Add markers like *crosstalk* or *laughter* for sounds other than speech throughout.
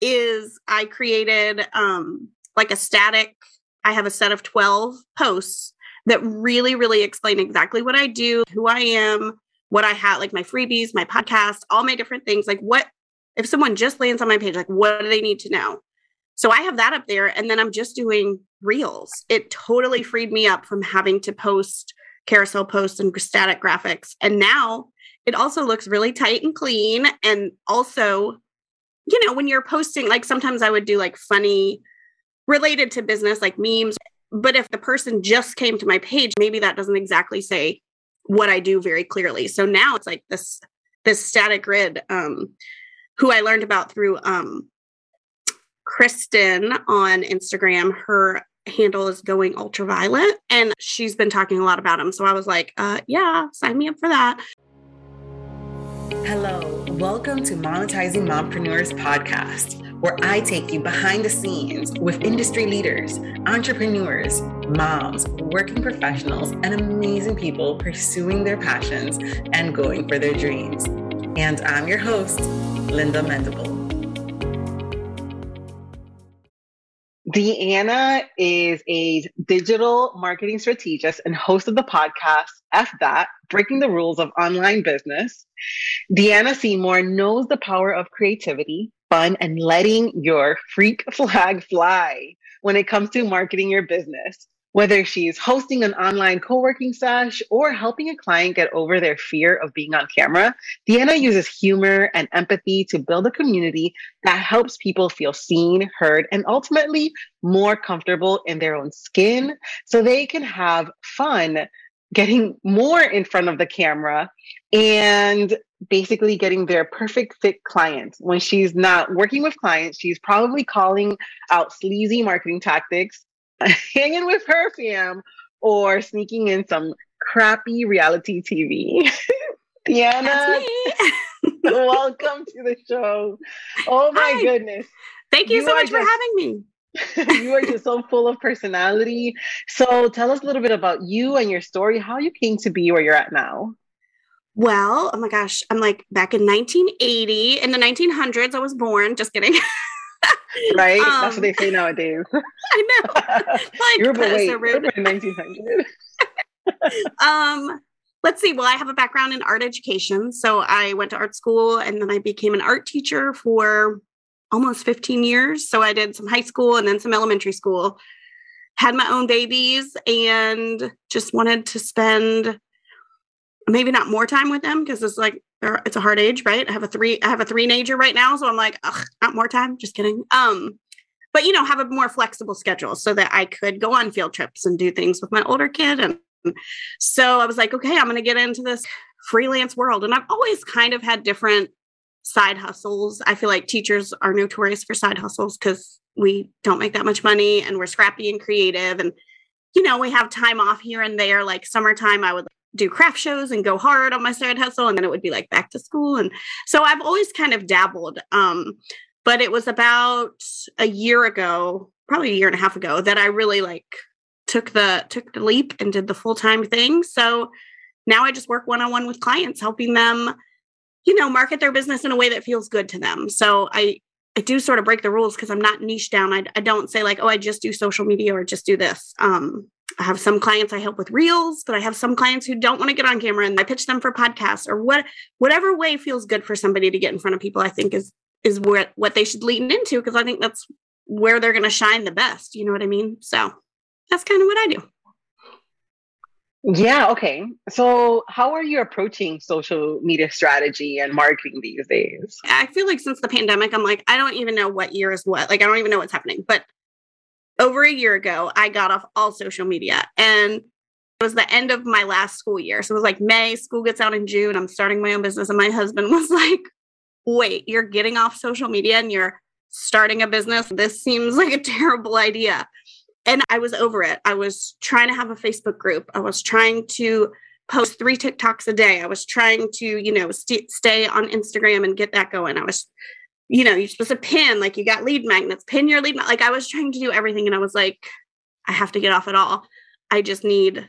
is I created um like a static I have a set of 12 posts that really really explain exactly what I do, who I am, what I have like my freebies, my podcast, all my different things like what if someone just lands on my page like what do they need to know? So I have that up there and then I'm just doing reels. It totally freed me up from having to post carousel posts and static graphics. And now it also looks really tight and clean. And also, you know, when you're posting, like sometimes I would do like funny related to business, like memes. But if the person just came to my page, maybe that doesn't exactly say what I do very clearly. So now it's like this this static grid um who I learned about through um Kristen on Instagram, her handle is going ultraviolet and she's been talking a lot about him. So I was like, uh, yeah, sign me up for that. Hello, welcome to Monetizing Mompreneurs podcast, where I take you behind the scenes with industry leaders, entrepreneurs, moms, working professionals, and amazing people pursuing their passions and going for their dreams. And I'm your host, Linda Mendable. Deanna is a digital marketing strategist and host of the podcast Eff That Breaking the Rules of Online Business. Deanna Seymour knows the power of creativity, fun, and letting your freak *laughs* flag fly when it comes to marketing your business. Whether she's hosting an online co working sesh or helping a client get over their fear of being on camera, Deanna uses humor and empathy to build a community that helps people feel seen, heard, and ultimately more comfortable in their own skin so they can have fun getting more in front of the camera and basically getting their perfect fit client. When she's not working with clients, she's probably calling out sleazy marketing tactics *laughs* hanging with her fam or sneaking in some crappy reality TV. Deanna, *laughs* *laughs* welcome to the show. Oh my Hi. goodness. Thank you, you so much just, for having me. you are just so full of personality. So tell us a little bit about you and your story, how you came to be where you're at now. Well, oh my gosh, I'm like back in 1980. In the 1900s, I was born. Just kidding. Right? Um, That's what they say nowadays. *laughs* I know. *laughs* Like, you're wait, so rude. in 1900. *laughs* um, let's see. Well, I have a background in art education, so I went to art school, and then I became an art teacher for almost 15 years. So I did some high school and then some elementary school. Had my own babies, and just wanted to spend maybe not more time with them because it's like it's a hard age, right? I have a three, I have a three-nager right now, so I'm like, not more time. Just kidding. Um, but you know, have a more flexible schedule so that I could go on field trips and do things with my older kid. And so I was like, okay, I'm going to get into this freelance world. And I've always kind of had different side hustles. I feel like teachers are notorious for side hustles because we don't make that much money and we're scrappy and creative and you know we have time off here and there like summertime i would do craft shows and go hard on my side hustle and then it would be like back to school. And so i've always kind of dabbled um but it was about a year ago probably a year and a half ago that i really like took the took the leap and did the full-time thing. So now i just work one-on-one with clients helping them you know market their business in a way that feels good to them. So i i do sort of break the rules because i'm not niche down. I, I don't say like oh i just do social media or just do this. Um I have some clients I help with reels, but I have some clients who don't want to get on camera and I pitch them for podcasts or what whatever way feels good for somebody to get in front of people, I think is is what what they should lean into because I think that's where they're going to shine the best, you know what I mean? So, that's kind of what I do. Yeah, okay. So, how are you approaching social media strategy and marketing these days? I feel like since the pandemic, I'm like, I don't even know what year is what. Like, I don't even know what's happening. But over a year ago, I got off all social media and it was the end of my last school year. So it was like May, school gets out in June. I'm starting my own business. And my husband *laughs* was like, wait, you're getting off social media and you're starting a business. This seems like a *laughs* terrible idea. And I was over it. I was trying to have a Facebook group. I was trying to post three TikToks a day. I was trying to, you know, st- stay on Instagram and get that going. I was you know, you're supposed to pin, like you got lead magnets, pin your lead. Ma- like I was trying to do everything and I was like, I have to get off it all. I just need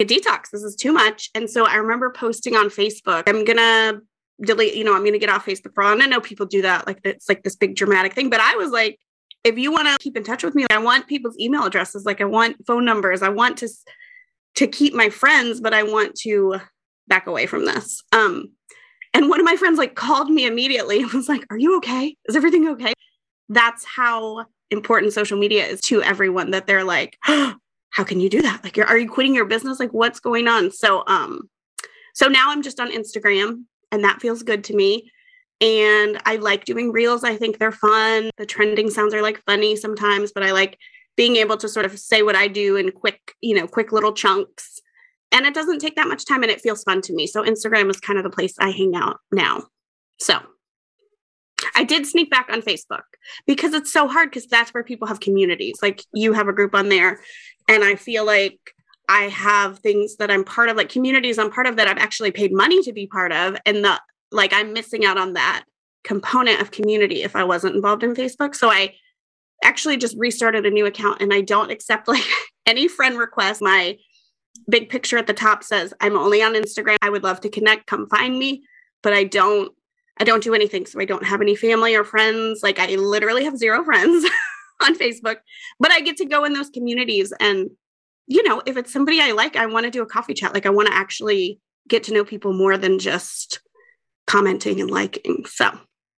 a detox. This is too much. And so I remember posting on Facebook, I'm going to delete, you know, I'm going to get off Facebook for all. And I know people do that. Like it's like this big dramatic thing. But I was like, if you want to keep in touch with me, I want people's email addresses. Like I want phone numbers. I want to, to keep my friends, but I want to back away from this. Um, and one of my friends like called me immediately and was like, are you okay? Is everything okay? That's how important social media is to everyone that they're like, oh, *gasps* how can you do that? Like, are you quitting your business? Like, what's going on? So, um, so now I'm just on Instagram and that feels good to me. And I like doing reels. I think they're fun. The trending sounds are like funny sometimes, but I like being able to sort of say what I do in quick, you know, quick little chunks. And it doesn't take that much time and it feels fun to me. So Instagram is kind of the place I hang out now. So I did sneak back on Facebook because it's so hard because that's where people have communities. Like you have a group on there, and I feel like I have things that I'm part of, like communities I'm part of that I've actually paid money to be part of. And the like I'm missing out on that component of community if I wasn't involved in Facebook. So I actually just restarted a new account and I don't accept *laughs* like any friend requests. My big picture at the top says I'm only on Instagram. I would love to connect, come find me, but I don't I don't do anything. So I don't have any family or friends. Like I literally have zero friends *laughs* on Facebook, but I get to go in those communities and you know, if it's somebody I like, I want to do a coffee chat. Like I want to actually get to know people more than just commenting and liking. So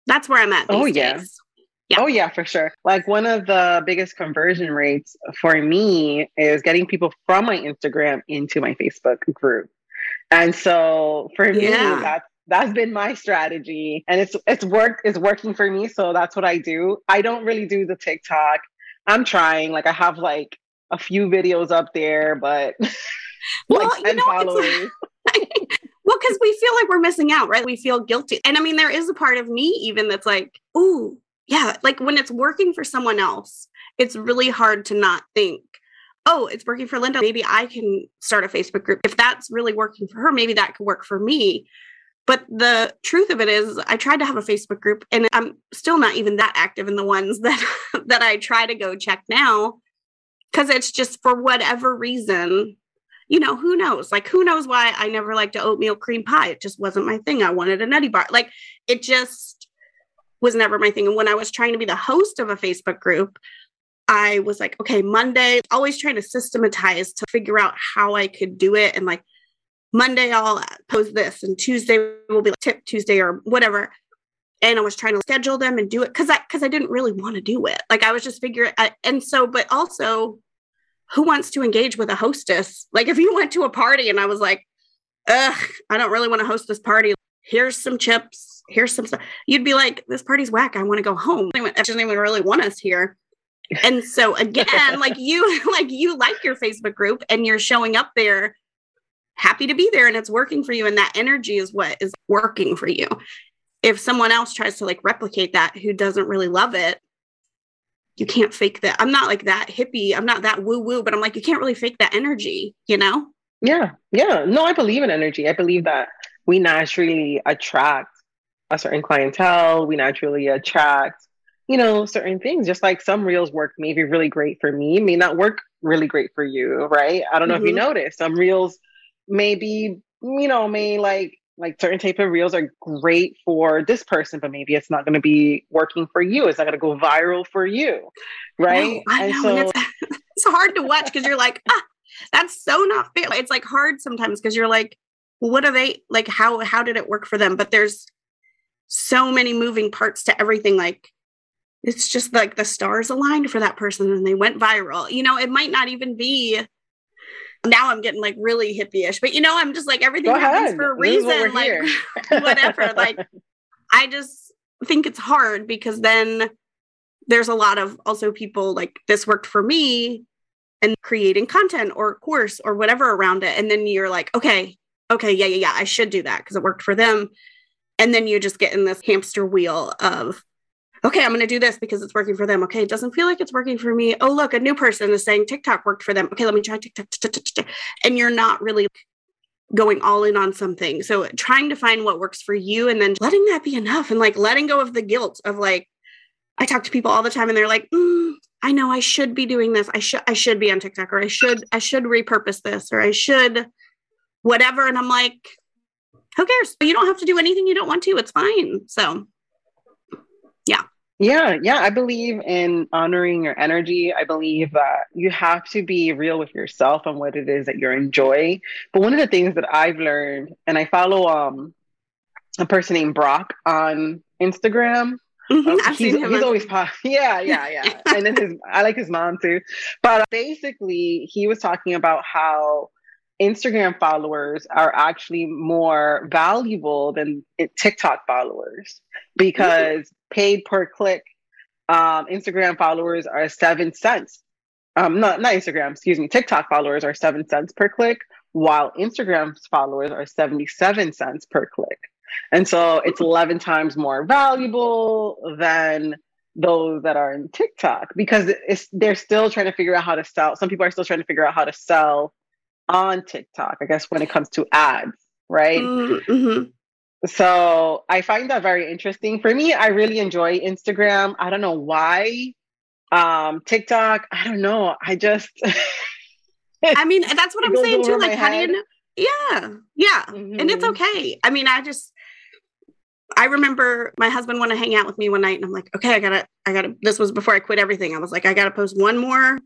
that's where I'm at. oh yeah. Yeah. Oh yeah, for sure. Like one of the biggest conversion rates for me is getting people from my Instagram into my Facebook group. And so for yeah. me, that's that's been my strategy and it's it's worked it's working for me so that's what i do i don't really do the tiktok i'm trying like i have like a few videos up there but *laughs* well, like 10 you know, followers *laughs* well because we feel like we're missing out right we feel guilty and i mean there is a part of me even that's like ooh yeah like when it's working for someone else it's really hard to not think oh, it's working for Linda. Maybe I can start a Facebook group. If that's really working for her, maybe that could work for me. But the truth of it is I tried to have a Facebook group and I'm still not even that active in the ones *laughs* that that I try to go check now cuz it's just for whatever reason you know who knows like who knows why I never liked oatmeal cream pie it just wasn't my thing I wanted a nutty bar like it just was never my thing and when I was trying to be the host of a Facebook group I was like okay Monday always trying to systematize to figure out how I could do it and like Monday I'll post this and Tuesday will be like tip Tuesday or whatever. And I was trying to schedule them and do it because I because I didn't really want to do it. Like I was just figuring and so, but also who wants to engage with a hostess? Like if you went to a party and I was like, ugh, I don't really want to host this party. Here's some chips. Here's some stuff. You'd be like, this party's whack. I want to go home. I doesn't even really want us here. And so *laughs* again, like you, *laughs* like you like your Facebook group and you're showing up there happy to be there and it's working for you and that energy is what is working for you if someone else tries to like replicate that who doesn't really love it you can't fake that i'm not like that hippie i'm not that woo woo but i'm like you can't really fake that energy you know yeah yeah no i believe in energy i believe that we naturally attract a certain clientele we naturally attract you know certain things just like some reels work maybe really great for me may not work really great for you right i don't know mm-hmm. if you mm-hmm. noticed some reels maybe you know may like like certain type of reels are great for this person but maybe it's not going to be working for you it's not going to go viral for you right no, I and know, so and it's, *laughs* it's hard to watch because you're like ah, that's so not fair it's like hard sometimes because you're like well, what are they like how how did it work for them but there's so many moving parts to everything like it's just like the stars aligned for that person and they went viral you know it might not even be now I'm getting like really hippie-ish, but you know, I'm just like everything Go happens ahead. for a reason, like *laughs* whatever. like *laughs* I just think it's hard because then there's a lot of also people like this worked for me and creating content or course or whatever around it. And then you're like, okay, okay, yeah, yeah, yeah, I should do that because it worked for them. And then you just get in this hamster wheel of okay, I'm going to do this because it's working for them. Okay, it doesn't feel like it's working for me. Oh, look, a new person is saying TikTok worked for them. Okay, let me try TikTok. And you're not really going all in on something. So trying to find what works for you and then letting that be enough and like letting go of the guilt of like, I talk to people all the time and they're like, mm, I know I should be doing this. I should I should be on TikTok or I should I should repurpose this or I should whatever. And I'm like, who cares? You don't have to do anything you don't want to. It's fine. So, yeah. Yeah, yeah. I believe in honoring your energy. I believe that you have to be real with yourself and what it is that you're enjoying. But one of the things that I've learned, and I follow um a person named Brock on Instagram. Mm-hmm. Um, I've he's, seen him. he's on- always pop. *laughs* Yeah, yeah, yeah. and then his, I like his mom too. But basically, he was talking about how Instagram followers are actually more valuable than TikTok followers because paid per click, um, Instagram followers are seven cents. Um, not not Instagram, excuse me. TikTok followers are seven cents per click, while Instagram's followers are seventy-seven cents per click. And so it's 11 times more valuable than those that are in TikTok because it's they're still trying to figure out how to sell. Some people are still trying to figure out how to sell on TikTok, I guess when it comes to ads, right? Mhm. So I find that very interesting. For me, I really enjoy Instagram. I don't know why. Um, TikTok, I don't know. I just I mean, that's *laughs* what I'm saying too. Like, how do you know? Yeah, yeah, and it's Mhm. okay. I mean, I just, I remember my husband wanted to hang out with me one night, and I'm like, okay, I gotta, I gotta. This was before I quit everything. I was like, I gotta post one more,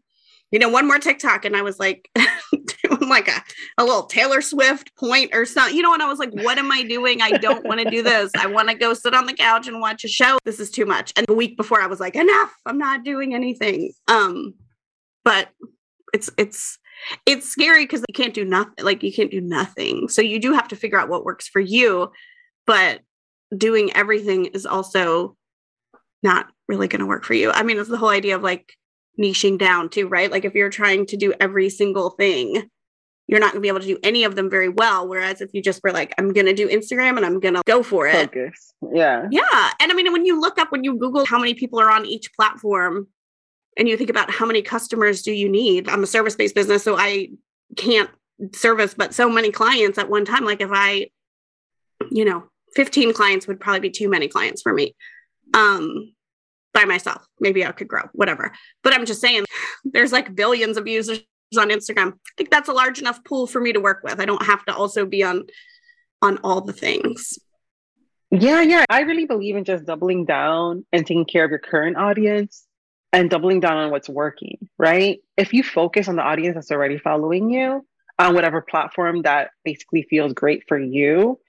you know, one more TikTok, and I was like, *laughs* doing like a, a little Taylor Swift point or something, you know. And I was like, what am I doing? I don't want to do this. I want to go sit on the couch and watch a show. This is too much. And the week before, I was like, enough. I'm not doing anything. Um, but it's it's it's scary because you can't do nothing like you can't do nothing so you do have to figure out what works for you but doing everything is also not really going to work for you i mean it's the whole idea of like niching down too right like if you're trying to do every single thing you're not going to be able to do any of them very well whereas if you just were like i'm going to do instagram and i'm going to go for it focus. Yeah. yeah. And I mean, when you look up, when you Google how many people are on each platform and you think about how many customers do you need, I'm a service based business, so I can't service but so many clients at one time. Like if I, you know, 15 clients would probably be too many clients for me um, by myself. Maybe I could grow, whatever. But I'm just saying, there's like billions of users on Instagram. I think that's a large enough pool for me to work with. I don't have to also be on on all the things. Yeah, yeah. I really believe in just doubling down and taking care of your current audience and doubling down on what's working, right? If you focus on the audience that's already following you on whatever platform that basically feels great for you,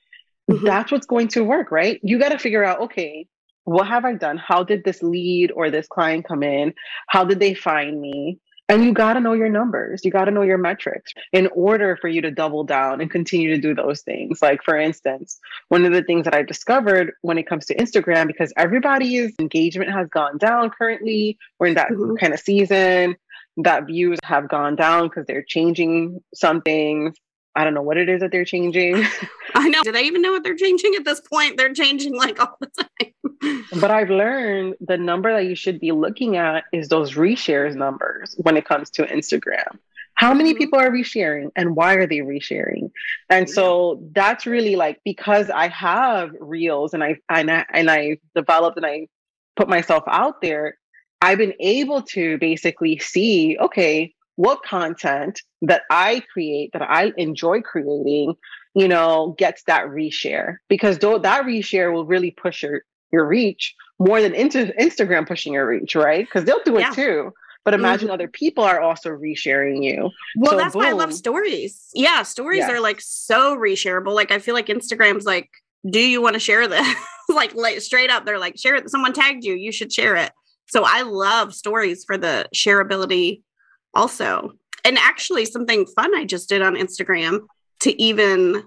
Mhm. that's what's going to work, right? You got to figure out, okay, what have I done? How did this lead or this client come in? How did they find me? And you got to know your numbers. You got to know your metrics in order for you to double down and continue to do those things. Like, for instance, one of the things that I discovered when it comes to Instagram, because everybody's engagement has gone down currently, we're in that Mhm. kind of season that views have gone down because they're changing some things. I don't know what it is that they're changing, *laughs* I know. Do they even know what they're changing at this point? They're changing like all the time. But I've learned the number that you should be looking at is those reshares numbers when it comes to Instagram. How many Mhm. people are resharing and why are they resharing? And so that's really like because I have reels and I and I and I developed and I put myself out there, I've been able to basically see, okay, what content that I create that I enjoy creating, you know, gets that reshare because though that reshare will really push your your reach more than into Instagram pushing your reach, right? Because they'll do it Yeah. too. But imagine mm-hmm. other people are also resharing you. Well, So, that's why I love stories. Yeah, stories are like so reshareable. Like I feel like Instagram's like, do you want to share this? *laughs* like, like straight up, they're like, share it. Someone tagged you, you should share it. So I love stories for the shareability also. And actually something fun I just did on Instagram to even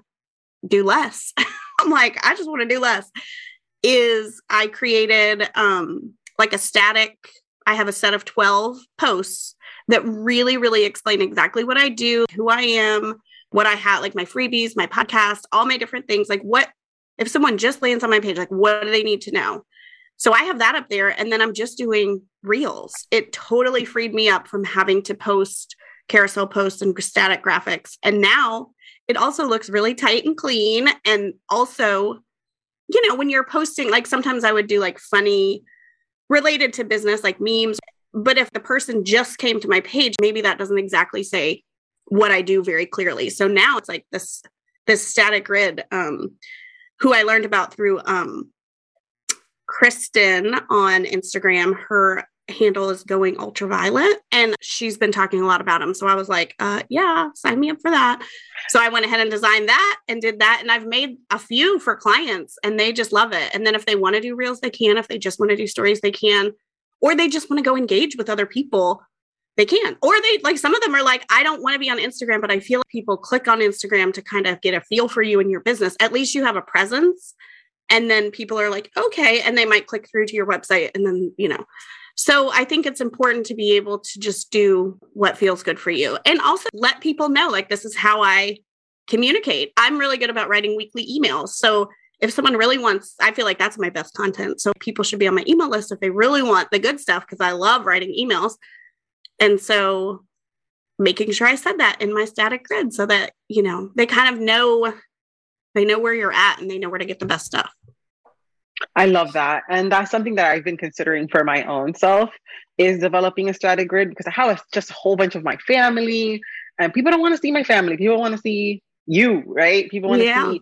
do less. *laughs* I'm like, I just want to do less. Is I created um like a static, I have a set of 12 posts that really, really explain exactly what I do, who I am, what I have, like my freebies, my podcast, all my different things. Like, what if someone just lands on my page, like, what do they need to know? So I have that up there. And then I'm just doing reels. It totally freed me up from having to post carousel posts and static graphics. And now it also looks really tight and clean. And also, you know, when you're posting, like sometimes I would do like funny related to business, like memes. But if the person just came to my page, maybe that doesn't exactly say what I do very clearly. So now it's like this this static grid um, who I learned about through um, Kristen on Instagram. Her handle is going ultraviolet and she's been talking a lot about them so i was like uh yeah sign me up for that. So i went ahead and designed that and did that and i've made a few for clients and they just love it. And then if they want to do reels they can. If they just want to do stories they can. Or they just want to go engage with other people they can. Or they like some of them are like i don't want to be on instagram but i feel like people click on instagram to kind of get a feel for you and your business. At least you have a presence and then people are like okay and they might click through to your website and then you know so I think it's important to be able to just do what feels good for you and also let people know like this is how I communicate. I'm really good about writing weekly emails. So if someone really wants, I feel like that's my best content. So people should be on my email list if they really want the good stuff because I love writing emails. And so making sure I said that in my static grid so that, you know, they kind of know they know where you're at and they know where to get the best stuff. I love that. And that's something that I've been considering for my own self is developing a static grid because I have just a whole bunch of my family and people don't want to see my family. People want to see you, right? People want to yeah. see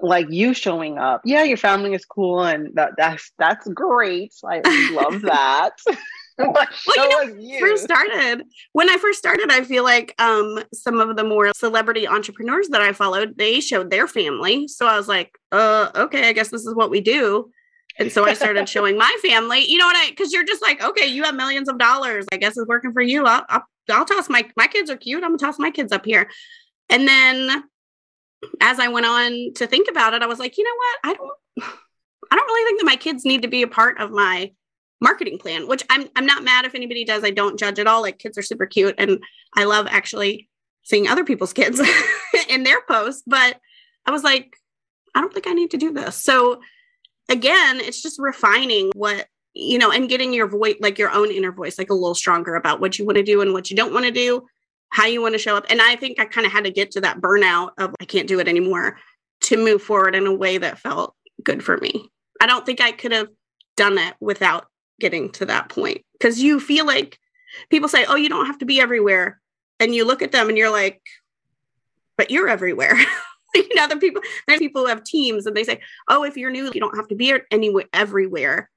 like you showing up. Yeah, your family is cool and that that's that's great. I love that. *laughs* *laughs* well, you know, you. first started when I first started, I feel like um, some of the more celebrity entrepreneurs that I followed, they showed their family. So I was like, uh, okay, I guess this is what we do. And so I started *laughs* showing my family. You know what I? Because you're just like, okay, you have millions of dollars. I guess it's working for you. I'll, I'll, I'll toss my my kids are cute. I'm gonna toss my kids up here. And then as I went on to think about it, I was like, you know what? I don't. *sighs* I don't really think that my kids need to be a part of my marketing plan, which I'm I'm not mad if anybody does. I don't judge at all. Like kids are super cute and I love actually seeing other people's kids *laughs* in their posts, but I was like, I don't think I need to do this. So again, it's just refining what you know and getting your voice like your own inner voice like a little stronger about what you want to do and what you don't want to do how you want to show up and i think i kind of had to get to that burnout of i can't do it anymore to move forward in a way that felt good for me i don't think i could have done it without getting to that point because you feel like people say, "Oh, you don't have to be everywhere," and you look at them and you're like, "But you're everywhere." *laughs* you know, the people there's people who have teams and they say, "Oh, if you're new, you don't have to be anywhere everywhere."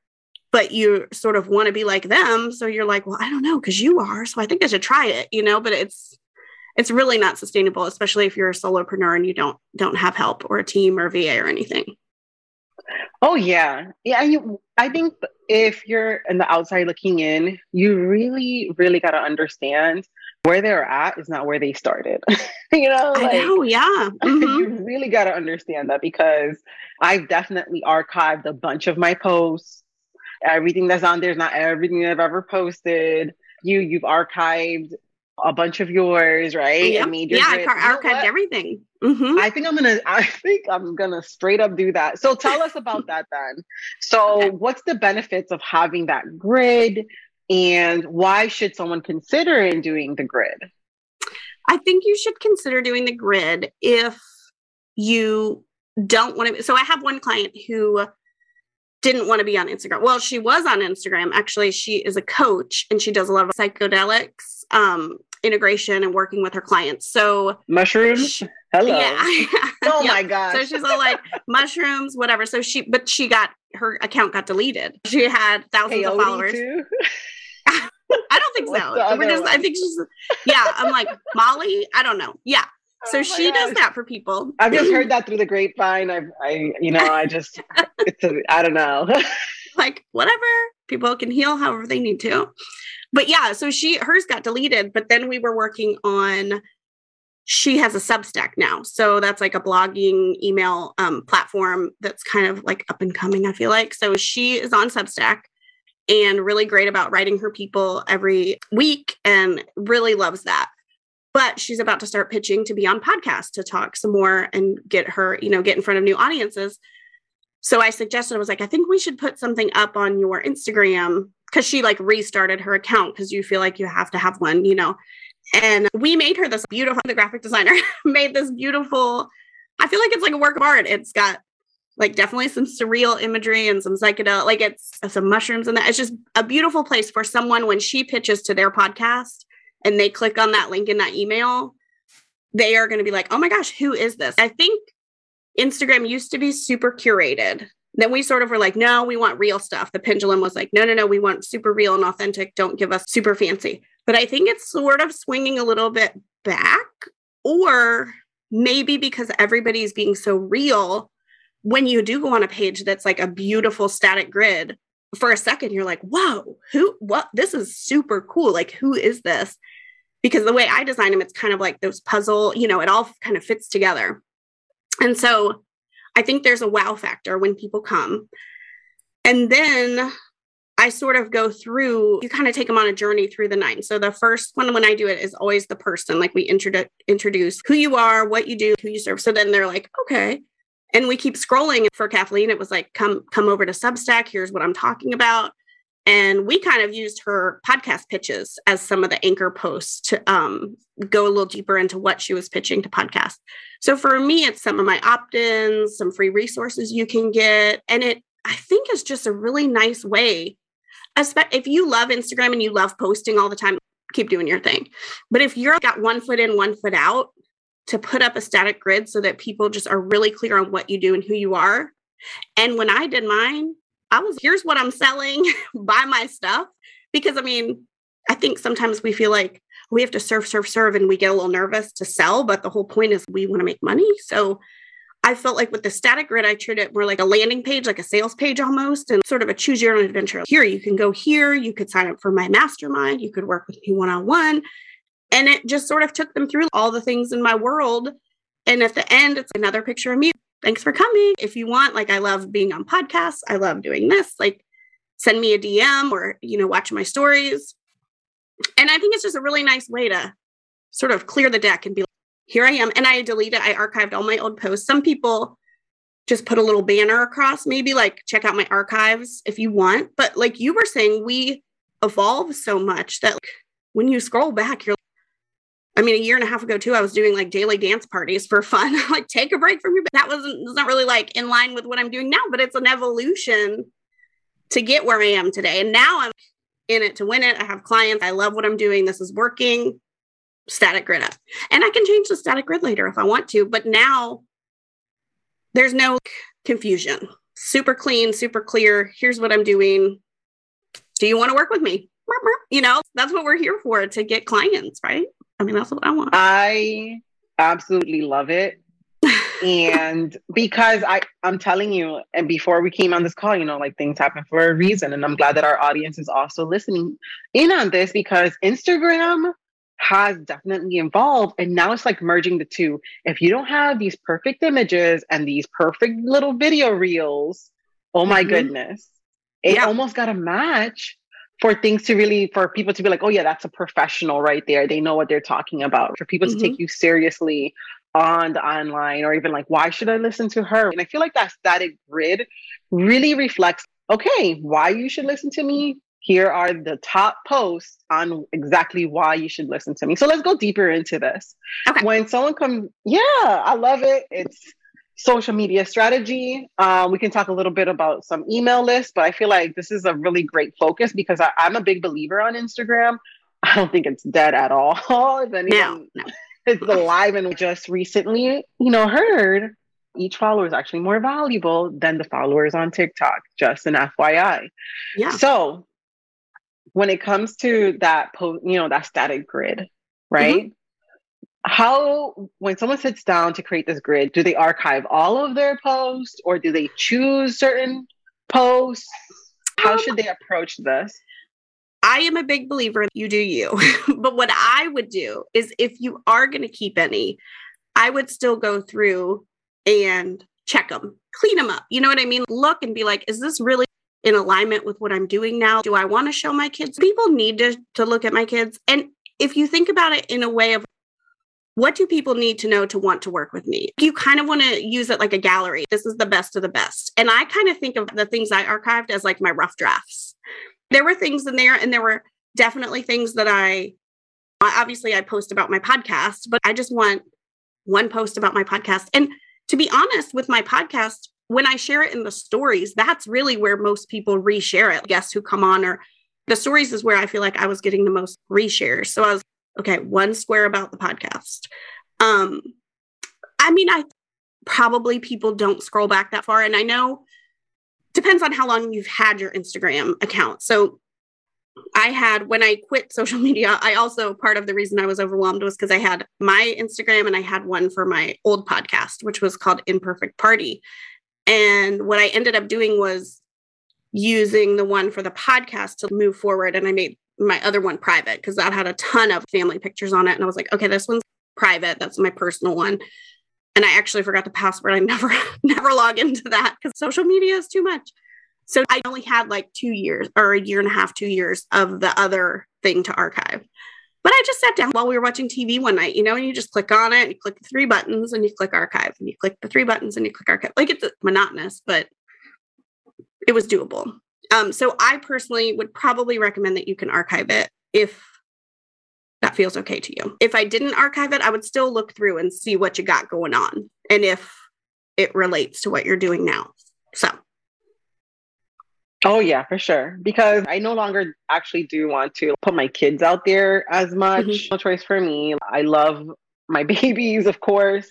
But you sort of want to be like them, so you're like, "Well, I don't know, because you are, so I think I should try it." You know, but it's it's really not sustainable, especially if you're a solopreneur and you don't don't have help or a team or VA or anything. Oh yeah, yeah. You, I think if you're in the outside looking in, you really, really got to understand where they're at is not where they started. *laughs* you know, like, I know, yeah. Mm-hmm. you really got to understand that because I've definitely archived a bunch of my posts. Everything that's on there is not everything I've ever posted. You, you've archived a bunch of yours, right? Yep. yeah, I archived everything. Mm-hmm. I think I'm gonna. *laughs* I think I'm gonna straight up do that. So tell us about that then. So, okay. what's the benefits of having that grid, and why should someone consider in doing the grid? I think you should consider doing the grid if you don't want to. So I have one client who didn't want to be on Instagram. Well, she was on Instagram. Actually, she is a coach and she does a lot of psychedelics um, integration and working with her clients. So mushrooms. She, Hello. *laughs* Yeah. oh my god. So she's all like mushrooms, whatever. So she, but she got her account got deleted. She had thousands Peyote of followers. *laughs* *laughs* I don't think so. Just, I think she's yeah. I'm like Molly. I don't know. Yeah. So oh she does that for people. I've just heard *laughs* that through the grapevine. I've, I, you know, I just, it's, a, I don't know. *laughs* like whatever. People can heal however they need to. But yeah, so she, hers got deleted. But then we were working on. She has a Substack now, so that's like a blogging email um, platform that's kind of like up and coming. I feel like so she is on Substack and really great about writing her people every week and really loves that but she's about to start pitching to be on podcast to talk some more and get her, you know, get in front of new audiences. So I suggested, I was like, I think we should put something up on your Instagram because she like restarted her account because you feel like you have to have one, you know. And we made her this beautiful, the graphic designer *laughs* made this beautiful, I feel like it's like a work of art. It's got like definitely some surreal imagery and some psychedelic, like it's some mushrooms and that. It's just a beautiful place for someone when she pitches to their podcast and they click on that link in that email they are going to be like, oh my gosh, who is this? I think Instagram used to be super curated. Then we sort of were like, no, we want real stuff. The pendulum was like, no, no, no, we want super real and authentic. Don't give us super fancy. But I think it's sort of swinging a little bit back, or maybe because everybody's being so real, when you do go on a page that's like a beautiful static grid, for a second you're like, whoa, who, what? This is super cool. Like, who is this? Because the way I design them, it's kind of like those puzzle, you know, it all kind of fits together. And so I think there's a wow factor when people come. And then I sort of go through, you kind of take them on a journey through the nine. So the first one, when I do it, is always the person. Like we introdu- introduce who you are, what you do, who you serve. So then they're like, okay. And we keep scrolling. For Kathleen, it was like, come, come over to Substack. Here's what I'm talking about. And we kind of used her podcast pitches as some of the anchor posts to um, go a little deeper into what she was pitching to podcast. So for me, it's some of my opt ins, some free resources you can get. And it, I think, is just a really nice way. If you love Instagram and you love posting all the time, keep doing your thing. But if you're got one foot in, one foot out, to put up a static grid so that people just are really clear on what you do and who you are. And when I did mine, I was, here's what I'm selling, *laughs* buy my stuff. Because I mean, I think sometimes we feel like we have to serve, serve, serve, and we get a little nervous to sell. But the whole point is we want to make money. So I felt like with the static grid, I treated it more like a landing page, like a sales page almost, and sort of a choose your own adventure. Here, you can go here, you could sign up for my mastermind, you could work with me one on one. And it just sort of took them through all the things in my world. And at the end, it's another picture of me thanks for coming. If you want, like, I love being on podcasts. I love doing this. Like, send me a DM or, you know, watch my stories. And I think it's just a really nice way to sort of clear the deck and be like, here I am. And I deleted, I archived all my old posts. Some people just put a little banner across, maybe like check out my archives if you want. But like you were saying, we evolve so much that like, when you scroll back, you're I mean, a year and a half ago too, I was doing like daily dance parties for fun. *laughs* like, take a break from your. That wasn't was not really like in line with what I'm doing now, but it's an evolution to get where I am today. And now I'm in it to win it. I have clients. I love what I'm doing. This is working. Static grid up, and I can change the static grid later if I want to. But now there's no confusion. Super clean, super clear. Here's what I'm doing. Do you want to work with me? You know, that's what we're here for to get clients, right? I mean, that's what I want. I absolutely love it. and *laughs* because I, I'm telling you, and before we came on this call, you know, like things happen for a reason. And I'm glad that our audience is also listening in on this because Instagram has definitely evolved and now it's like merging the two. If you don't have these perfect images and these perfect little video reels, oh my mm-hmm. goodness, it yeah. almost got a match for things to really for people to be like oh yeah that's a professional right there they know what they're talking about for people mm-hmm. to take mm-hmm. you seriously on the online or even like why should i listen to her and i feel like that static grid really reflects okay why you should listen to me here are the top posts on exactly why you should listen to me so let's go deeper into this okay. when someone comes yeah i love it it's social media strategy. Uh, we can talk a little bit about some email lists, but I feel like this is a really great focus because I, am a big believer on Instagram. *laughs* I don't think it's dead at all. *laughs* if no, no. *laughs* it's alive and just recently, you know, heard each follower is actually more valuable than the followers on TikTok, just an FYI. Yeah. So when it comes to that post, you know, that static grid, right? Mm-hmm how when someone sits down to create this grid do they archive all of their posts or do they choose certain posts? How um, should they approach this? I am a big believer that you do you. *laughs* But what i would do is if you are going to keep any i would still go through and check them clean them up. You know what i mean? Look and be like is this really in alignment with what i'm doing now? Do i want to show my kids? People need to, to look at my kids. And if you think about it in a way of what do people need to know to want to work with me? You kind of want to use it like a gallery. This is the best of the best. And I kind of think of the things I archived as like my rough drafts. There were things in there, and there were definitely things that I obviously I post about my podcast, but I just want one post about my podcast. And to be honest, with my podcast, when I share it in the stories, that's really where most people reshare it. Guests who come on or the stories is where I feel like I was getting the most reshares. So I was okay, one square about the podcast, Um, I mean, I probably people don't scroll back that far. And I know depends on how long you've had your Instagram account. So I had when I quit *laughs* social media, I also part of the reason I was overwhelmed was because I had my Instagram and I had one for my old podcast, which was called Imperfect Party. And what I ended up doing was using the one for the podcast to move forward. And I made my other one private because that had a ton of family pictures on it. And I was like, okay, this one's private. That's my personal one. And I actually forgot the password. I *laughs* never, never log into that because social media is too much. So I only had like two years or a year and a half, two years of the other thing to archive. But I just sat down while we were watching TV one night, you know, and you just click on it, and you click the three buttons and you click archive, and you click the three buttons and you click archive. Like it's monotonous, but it was doable. Um, so I personally would probably recommend that you can archive it if that feels okay to you. If I didn't archive it, I would still look through and see what you got going on and if it relates to what you're doing now. So Oh yeah, for sure. Because I no longer actually do want to put my kids out there as much. Mm-hmm. No choice for me. I love my *laughs* babies, of course,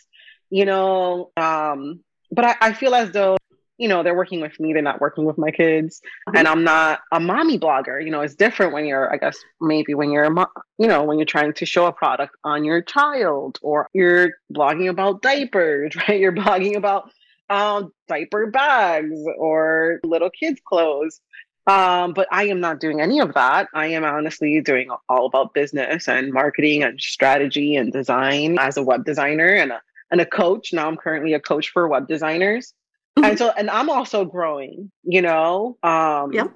you know. Um, but I, I feel as though, you know, they're working with me, they're not working with my kids. Mm-hmm. And I'm not a mommy blogger. You know, it's different when you're, I guess, maybe when you're a mo- you know, when you're trying to show a product on your child or you're blogging about diapers, *laughs* right? You're blogging about um, diaper bags or little kids' clothes. Um, but I am not doing any of that. I am honestly doing all about business and marketing and strategy and design as a web designer and a, and a coach. Now I'm currently a coach for web designers. Mm-hmm. And *laughs* so, and I'm also growing, you know, um, yep.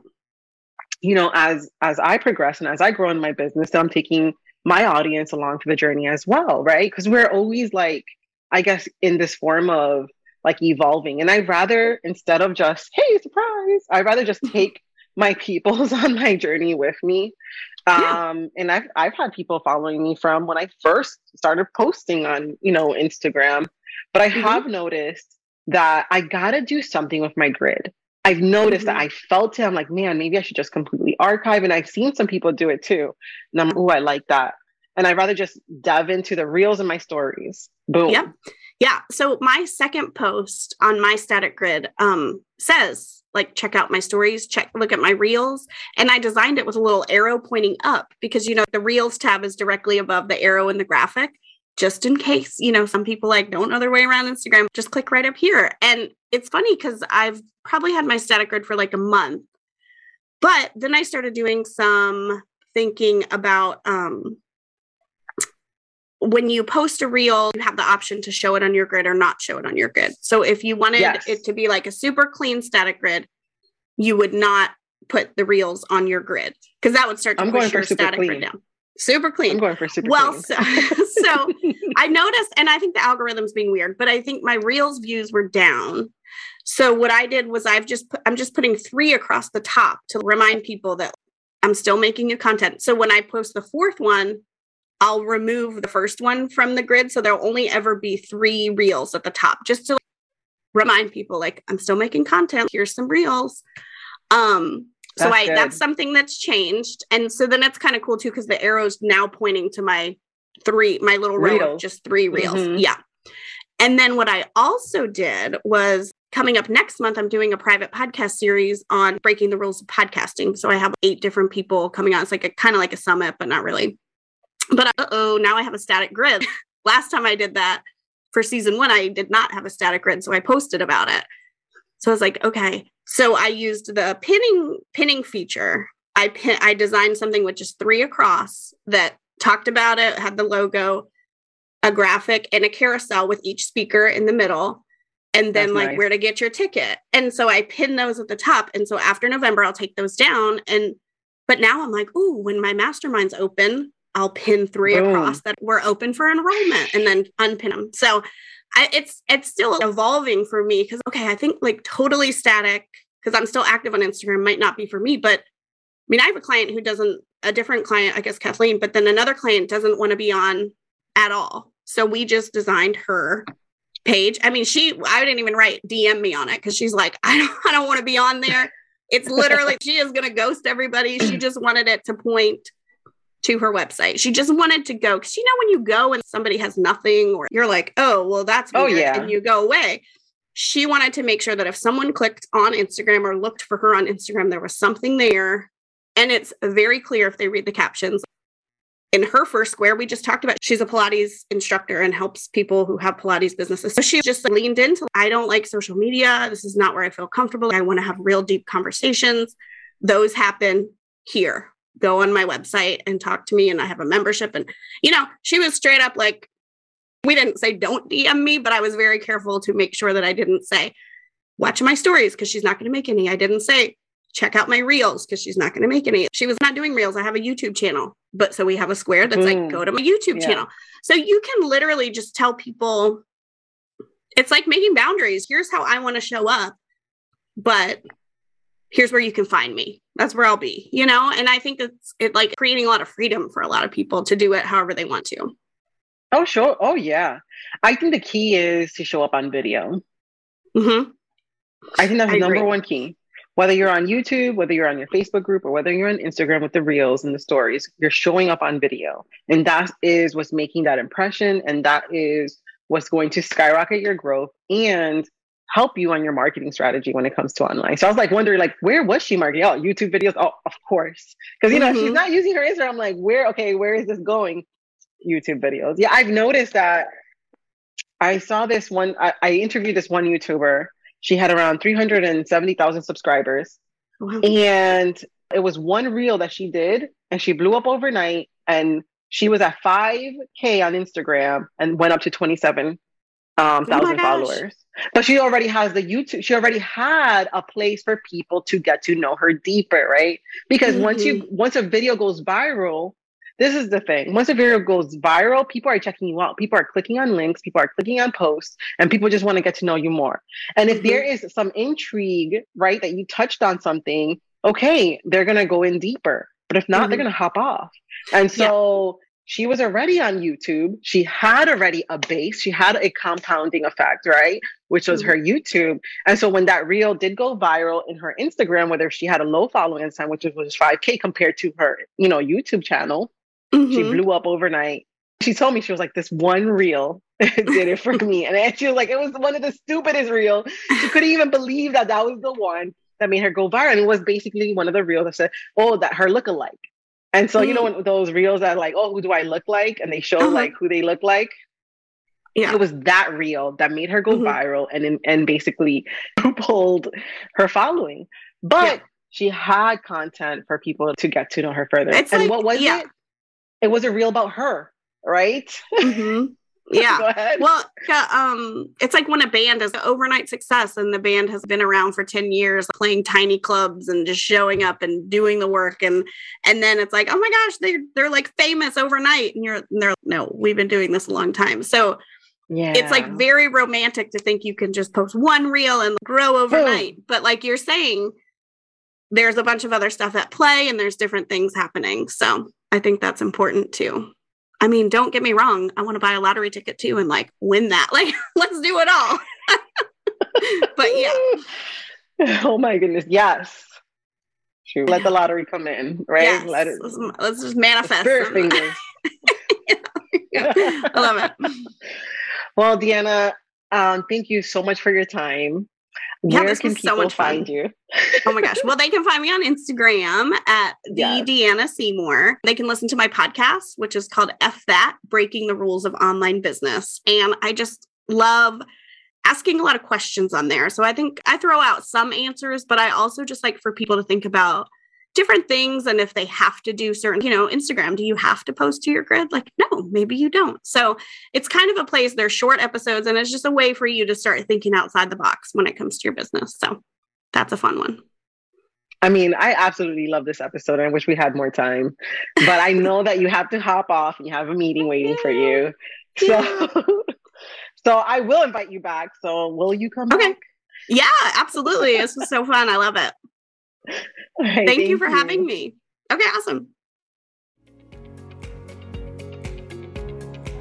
you know, as, as I progress and as I grow in my business, I'm taking my audience along for the journey as well. Right. Cause we're always like, I guess in this form of like evolving. And I'd rather, instead of just, hey, surprise, I'd rather just take my peoples *laughs* on my journey with me. Yeah. Um, and I've, I've had people following me from when I first started posting on, you know, Instagram, but I mm-hmm. have noticed that I got to do something with my grid. I've noticed mm-hmm. that I felt it. I'm like, man, maybe I should just completely archive. And I've seen some people do it too. And I'm, oh, I like that. And I'd rather just dive into the reels and my stories. Boom. Yep. Yeah. So my second post on my static grid um, says, like, check out my stories, check, look at my reels. And I designed it with a little arrow pointing up because, you know, the reels tab is directly above the arrow in the graphic. Just in case, you know, some people like don't know their way around Instagram, just click right up here. And it's funny because I've probably had my static grid for like a month. But then I started doing some thinking about um, when you post a reel, you have the option to show it on your grid or not show it on your grid. So if you wanted yes. it to be like a super clean static grid, you would not put the reels on your grid because that would start to I'm push your static clean. grid down. Super clean. I'm going for super well, clean. so, *laughs* so *laughs* I noticed, and I think the algorithm's being weird, but I think my reels views were down. So what I did was I've just put, I'm just putting three across the top to remind people that I'm still making new content. So when I post the fourth one, I'll remove the first one from the grid. So there'll only ever be three reels at the top, just to remind people like I'm still making content. Here's some reels. Um, so that's I good. that's something that's changed. And so then it's kind of cool too, because the arrow's now pointing to my three, my little row just three reels. Mm-hmm. Yeah. And then what I also did was coming up next month, I'm doing a private podcast series on breaking the rules of podcasting. So I have eight different people coming on. It's like a kind of like a summit, but not really. But oh, now I have a static grid. *laughs* Last time I did that for season one, I did not have a static grid, so I posted about it. So I was like, okay. So I used the pinning pinning feature. I pin, I designed something with just three across that talked about it, had the logo, a graphic, and a carousel with each speaker in the middle and then That's like nice. where to get your ticket. And so I pin those at the top. And so after November, I'll take those down. And but now I'm like, oh, when my mastermind's open, I'll pin three Boom. across that we're open for enrollment and then unpin them. So I, it's it's still evolving for me because okay, I think like totally static because I'm still active on Instagram might not be for me, but I mean I have a client who doesn't a different client, I guess Kathleen, but then another client doesn't want to be on at all. So we just designed her page. I mean, she I didn't even write DM me on it because she's like, I don't I don't want to be on there. It's literally *laughs* she is gonna ghost everybody. She just wanted it to point to her website. She just wanted to go because you know when you go and somebody has nothing, or you're like, oh, well, that's oh, weird, Oh, yeah. and you go away. She wanted to make sure that if someone clicked on Instagram or looked for her on Instagram, there was something there. And it's very clear if they read the captions. In her first square, we just talked about she's a Pilates instructor and helps people who have Pilates businesses. So she just leaned into I don't like social media. This is not where I feel comfortable. I want to have real deep conversations. Those happen here go on my website and talk to me and I have a membership and you know she was straight up like we didn't say don't DM me but I was very careful to make sure that I didn't say watch my stories because she's not going to make any. I didn't say check out my reels because she's not going to make any. She was not doing reels. I have a YouTube channel but so we have a square that's Boom. like hmm. go to my YouTube Yeah. channel. So you can literally just tell people it's like making boundaries. Here's how I want to show up but here's where you can find me that's where i'll be you know and i think it's it like creating a lot of freedom for a lot of people to do it however they want to Oh, sure. Oh, yeah. I think the key is to show up on video. hmm I think that's the number one key. Whether you're on YouTube, whether you're on your Facebook group, or whether you're on Instagram with the reels and the stories, you're showing up on video. And that is what's making that impression. And that is what's going to skyrocket your growth and help you on your marketing strategy when it comes to online. So I was like wondering, like, where was she marketing? Oh, YouTube videos. Oh, of course. Because you know, if she's mm-hmm. not using her Instagram. I'm like, where, okay, where is this going? YouTube videos. Yeah, I've noticed that I saw this one, I, I interviewed this one YouTuber. She had around 370,000 subscribers. Wow. And it was one reel that she did, and she blew up overnight. And she was at 5K on Instagram and went up to 27 um, Oh thousand followers. But she already has the YouTube, she already had a place for people to get to know her deeper, right? Because once you once a video goes viral, this is the thing. Once a video goes viral, people are checking you out. People are clicking on links, people are clicking on posts, and people just want to get to know you more. And if Mhm. there is some intrigue, right, that you touched on something, okay, they're gonna go in deeper. But if not, they're Mhm. gonna hop off. And so she was already on YouTube. She had already a base. She had a compounding effect, right? Which was her YouTube. And so when that reel did go viral in her Instagram, whether she had a low following time, which was 5K compared to her, you know, YouTube channel, she Mhm. blew up overnight. She told me she was like, this one reel *laughs* did it for me. And she was like, it was one of the stupidest reel. She couldn't even believe that that was the one that made her go viral. And it was basically one of the reels that said, oh, that her look-alike. And so, you know, when those reels that are like, oh, who do I look like? And they show Uh-huh. like who they look like. Yeah. It was that reel that made her go Mhm. viral and and basically *laughs* pulled her following. But Yeah. she had content for people to get to know her further. It's and like- what was yeah. it? It was a reel about her, right? Mhm. *laughs* *laughs* yeah. Go ahead. well um it's like when a band is an overnight success and the band has been around for 10 years playing tiny clubs and just showing up and doing the work and and then it's like oh my gosh they're they're like famous overnight. And you're and they're no we've been doing this a long time. So yeah. it's like very romantic to think you can just post one reel and grow overnight. But like you're saying there's a bunch of other stuff at play and there's different things happening. So i think that's important too i mean don't get me wrong i want to buy a lottery ticket too and like win that *laughs* like let's do it all *laughs* but yeah *laughs* oh my goodness. Yes. Shoot. Let the lottery come in, right? yes, Let it let's, let's just manifest spirit some- fingers. Yeah, i love it Well, Deanna, um, thank you so much for your time. Yeah, Where this can was so people much fun. find you? Oh my gosh. Well, they can find me on Instagram at the Yes. Deanna Seymour. They can listen to my podcast, which is called Eff That Breaking the Rules of Online Business. And I just love asking a lot of questions on there. So I think I throw out some answers, but I also just like for people to think about different things and if they have to do certain, you know, Instagram, do you have to post to your grid? Like, no, maybe you don't. So it's kind of a place, they're short episodes, and it's just a way for you to start thinking outside the box when it comes to your business. So that's a fun one. I mean, I absolutely love this episode. I wish we had more time, but I know that you have to hop off and you have a meeting *laughs* waiting for you. So, *laughs* so I will invite you back. So, will you come Okay. back? Yeah, absolutely. This was so fun. I love it. *laughs* All right, Thank, you for having me. Okay, awesome.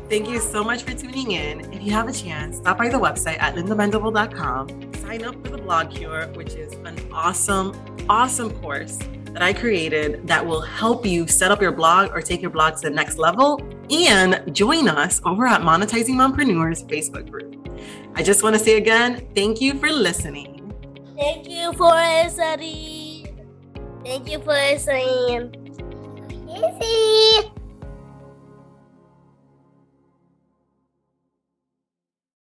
Thank you so much for tuning in. If you have a chance, stop by the website at lindamendable.com. Sign up for the Blog Cure, which is an awesome, awesome course that I created that will help you set up your blog or take your blog to the next level. And join us over at Monetizing Mompreneurs Facebook group. I just want to say again, thank you for listening. Thank you for listening. Thank you for listening. Easy.